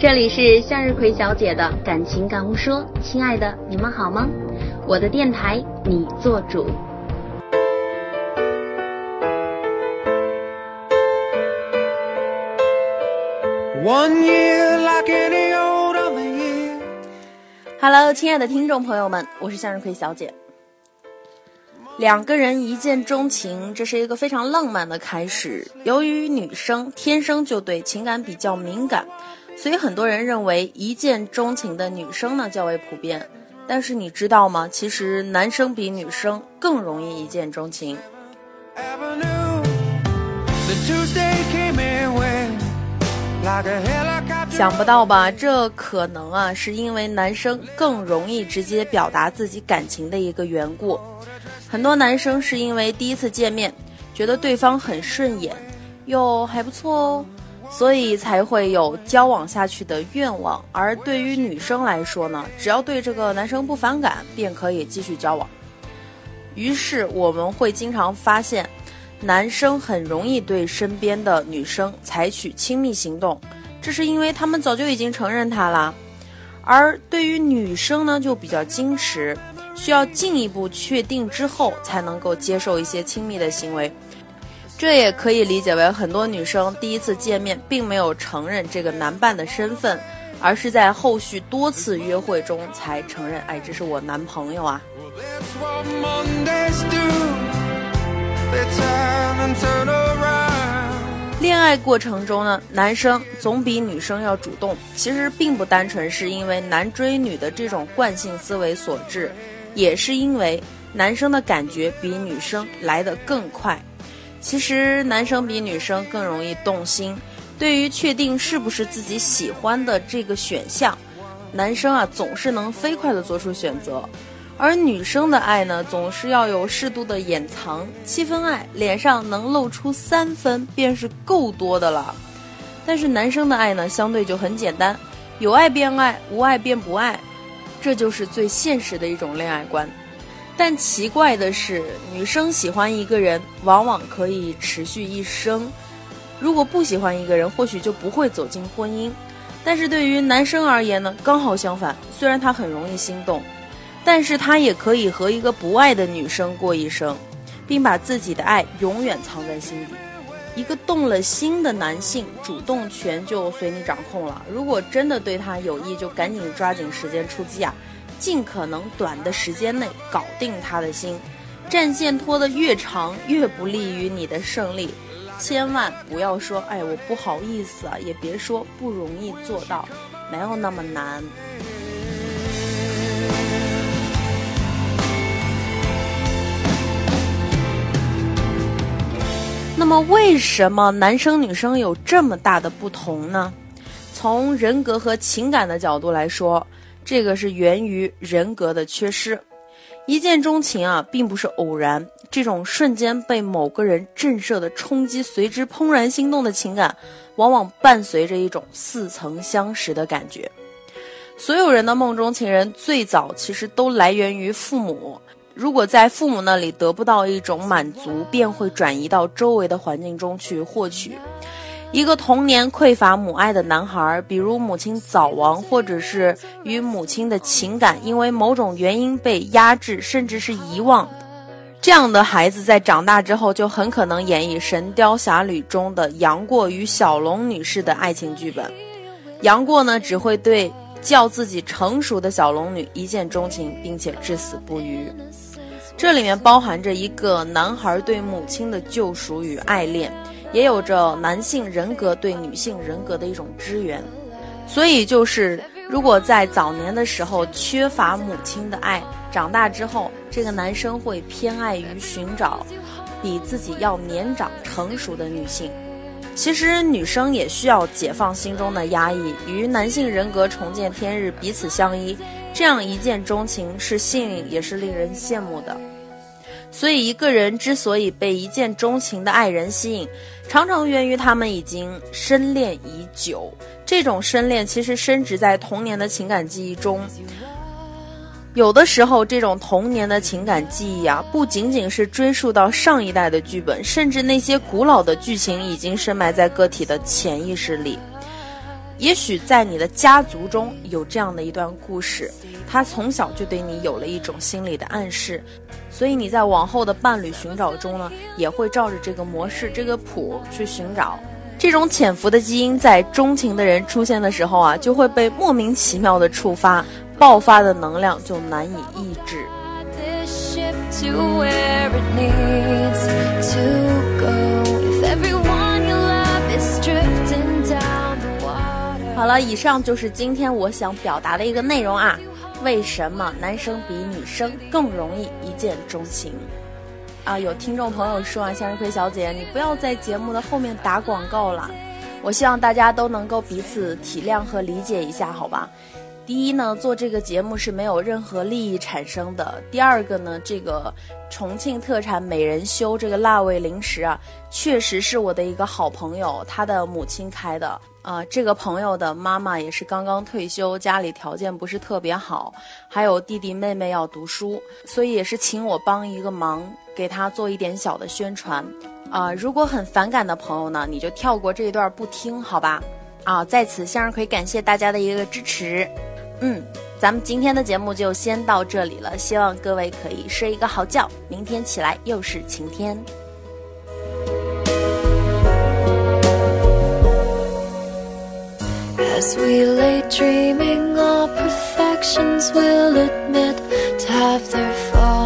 这里是向日葵小姐的感情感悟说，亲爱的，你们好吗？我的电台，你做主。Hello，亲爱的听众朋友们，我是向日葵小姐。两个人一见钟情，这是一个非常浪漫的开始。由于女生天生就对情感比较敏感，所以很多人认为一见钟情的女生呢较为普遍。但是你知道吗？其实男生比女生更容易一见钟情。想不到吧？这可能啊，是因为男生更容易直接表达自己感情的一个缘故。很多男生是因为第一次见面，觉得对方很顺眼，又还不错哦，所以才会有交往下去的愿望。而对于女生来说呢，只要对这个男生不反感，便可以继续交往。于是我们会经常发现。男生很容易对身边的女生采取亲密行动，这是因为他们早就已经承认他了。而对于女生呢，就比较矜持，需要进一步确定之后才能够接受一些亲密的行为。这也可以理解为很多女生第一次见面并没有承认这个男伴的身份，而是在后续多次约会中才承认，哎，这是我男朋友啊。恋爱过程中呢，男生总比女生要主动，其实并不单纯是因为男追女的这种惯性思维所致，也是因为男生的感觉比女生来得更快。其实男生比女生更容易动心，对于确定是不是自己喜欢的这个选项，男生啊总是能飞快的做出选择。而女生的爱呢，总是要有适度的掩藏，七分爱，脸上能露出三分便是够多的了。但是男生的爱呢，相对就很简单，有爱便爱，无爱便不爱，这就是最现实的一种恋爱观。但奇怪的是，女生喜欢一个人，往往可以持续一生；如果不喜欢一个人，或许就不会走进婚姻。但是对于男生而言呢，刚好相反，虽然他很容易心动。但是他也可以和一个不爱的女生过一生，并把自己的爱永远藏在心底。一个动了心的男性，主动权就随你掌控了。如果真的对他有意，就赶紧抓紧时间出击啊，尽可能短的时间内搞定他的心。战线拖得越长，越不利于你的胜利。千万不要说“哎，我不好意思啊”，也别说“不容易做到”，没有那么难。那么，为什么男生女生有这么大的不同呢？从人格和情感的角度来说，这个是源于人格的缺失。一见钟情啊，并不是偶然，这种瞬间被某个人震慑的冲击，随之怦然心动的情感，往往伴随着一种似曾相识的感觉。所有人的梦中情人，最早其实都来源于父母。如果在父母那里得不到一种满足，便会转移到周围的环境中去获取。一个童年匮乏母爱的男孩，比如母亲早亡，或者是与母亲的情感因为某种原因被压制，甚至是遗忘，这样的孩子在长大之后就很可能演绎《神雕侠侣》中的杨过与小龙女士的爱情剧本。杨过呢，只会对。叫自己成熟的小龙女一见钟情，并且至死不渝。这里面包含着一个男孩对母亲的救赎与爱恋，也有着男性人格对女性人格的一种支援。所以，就是如果在早年的时候缺乏母亲的爱，长大之后，这个男生会偏爱于寻找比自己要年长成熟的女性。其实女生也需要解放心中的压抑，与男性人格重见天日，彼此相依，这样一见钟情是幸运，也是令人羡慕的。所以，一个人之所以被一见钟情的爱人吸引，常常源于他们已经深恋已久。这种深恋其实深植在童年的情感记忆中。有的时候，这种童年的情感记忆啊，不仅仅是追溯到上一代的剧本，甚至那些古老的剧情已经深埋在个体的潜意识里。也许在你的家族中有这样的一段故事，他从小就对你有了一种心理的暗示，所以你在往后的伴侣寻找中呢，也会照着这个模式、这个谱去寻找。这种潜伏的基因在钟情的人出现的时候啊，就会被莫名其妙的触发，爆发的能量就难以抑制。了，以上就是今天我想表达的一个内容啊。为什么男生比女生更容易一见钟情？啊，有听众朋友说啊，向日葵小姐，你不要在节目的后面打广告了。我希望大家都能够彼此体谅和理解一下，好吧？第一呢，做这个节目是没有任何利益产生的。第二个呢，这个重庆特产美人修这个辣味零食啊，确实是我的一个好朋友他的母亲开的。啊，这个朋友的妈妈也是刚刚退休，家里条件不是特别好，还有弟弟妹妹要读书，所以也是请我帮一个忙，给他做一点小的宣传。啊，如果很反感的朋友呢，你就跳过这一段不听，好吧？啊，在此向日葵感谢大家的一个支持。嗯，咱们今天的节目就先到这里了，希望各位可以睡一个好觉，明天起来又是晴天。As we lay dreaming, our perfections will admit to have their faults.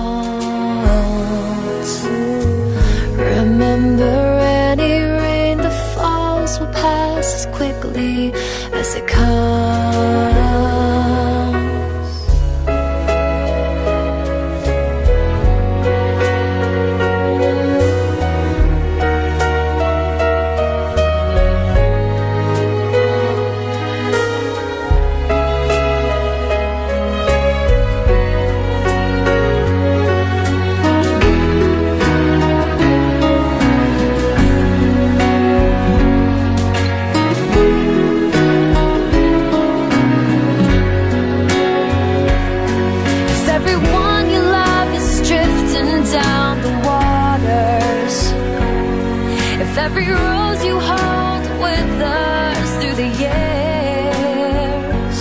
Every rose you hold withers through the years.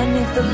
And if the